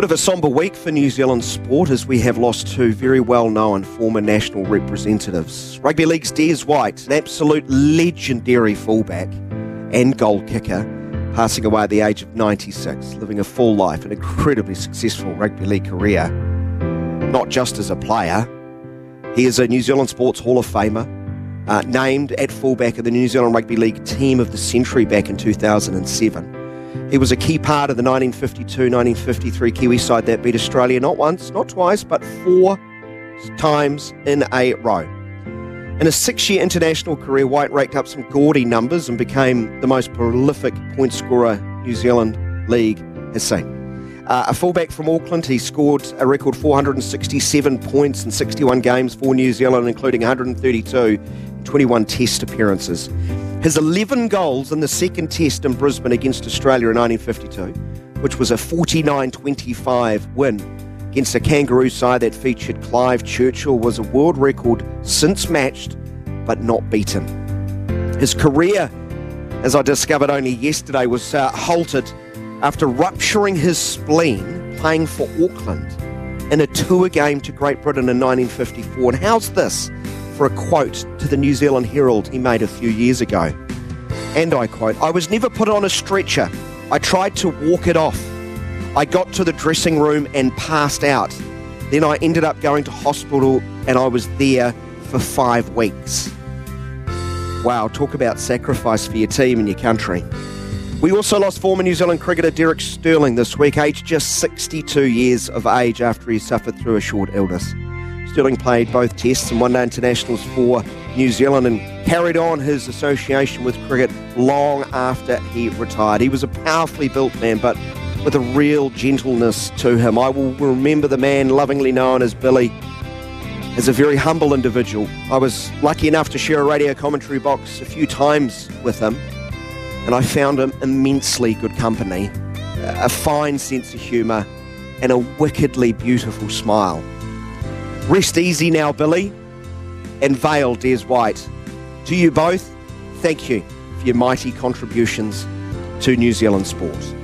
Bit of a sombre week for New Zealand sport as we have lost two very well known former national representatives. Rugby League's Des White, an absolute legendary fullback and goal kicker, passing away at the age of 96, living a full life, an incredibly successful rugby league career. Not just as a player, he is a New Zealand Sports Hall of Famer, uh, named at fullback of the New Zealand Rugby League Team of the Century back in 2007. He was a key part of the 1952 1953 Kiwi side that beat Australia not once, not twice, but four times in a row. In a six year international career, White raked up some gaudy numbers and became the most prolific point scorer New Zealand League has seen. Uh, a fullback from Auckland, he scored a record 467 points in 61 games for New Zealand, including 132 21 test appearances. His 11 goals in the second test in Brisbane against Australia in 1952, which was a 49 25 win against a kangaroo side that featured Clive Churchill, was a world record since matched but not beaten. His career, as I discovered only yesterday, was uh, halted after rupturing his spleen playing for Auckland in a tour game to Great Britain in 1954. And how's this? For a quote to the New Zealand Herald he made a few years ago. And I quote I was never put on a stretcher. I tried to walk it off. I got to the dressing room and passed out. Then I ended up going to hospital and I was there for five weeks. Wow, talk about sacrifice for your team and your country. We also lost former New Zealand cricketer Derek Sterling this week, aged just 62 years of age after he suffered through a short illness. Sterling played both Tests and One Day Internationals for New Zealand and carried on his association with cricket long after he retired. He was a powerfully built man, but with a real gentleness to him. I will remember the man lovingly known as Billy as a very humble individual. I was lucky enough to share a radio commentary box a few times with him, and I found him immensely good company, a fine sense of humour, and a wickedly beautiful smile. Rest easy now, Billy, and Vale, Des White. To you both, thank you for your mighty contributions to New Zealand sport.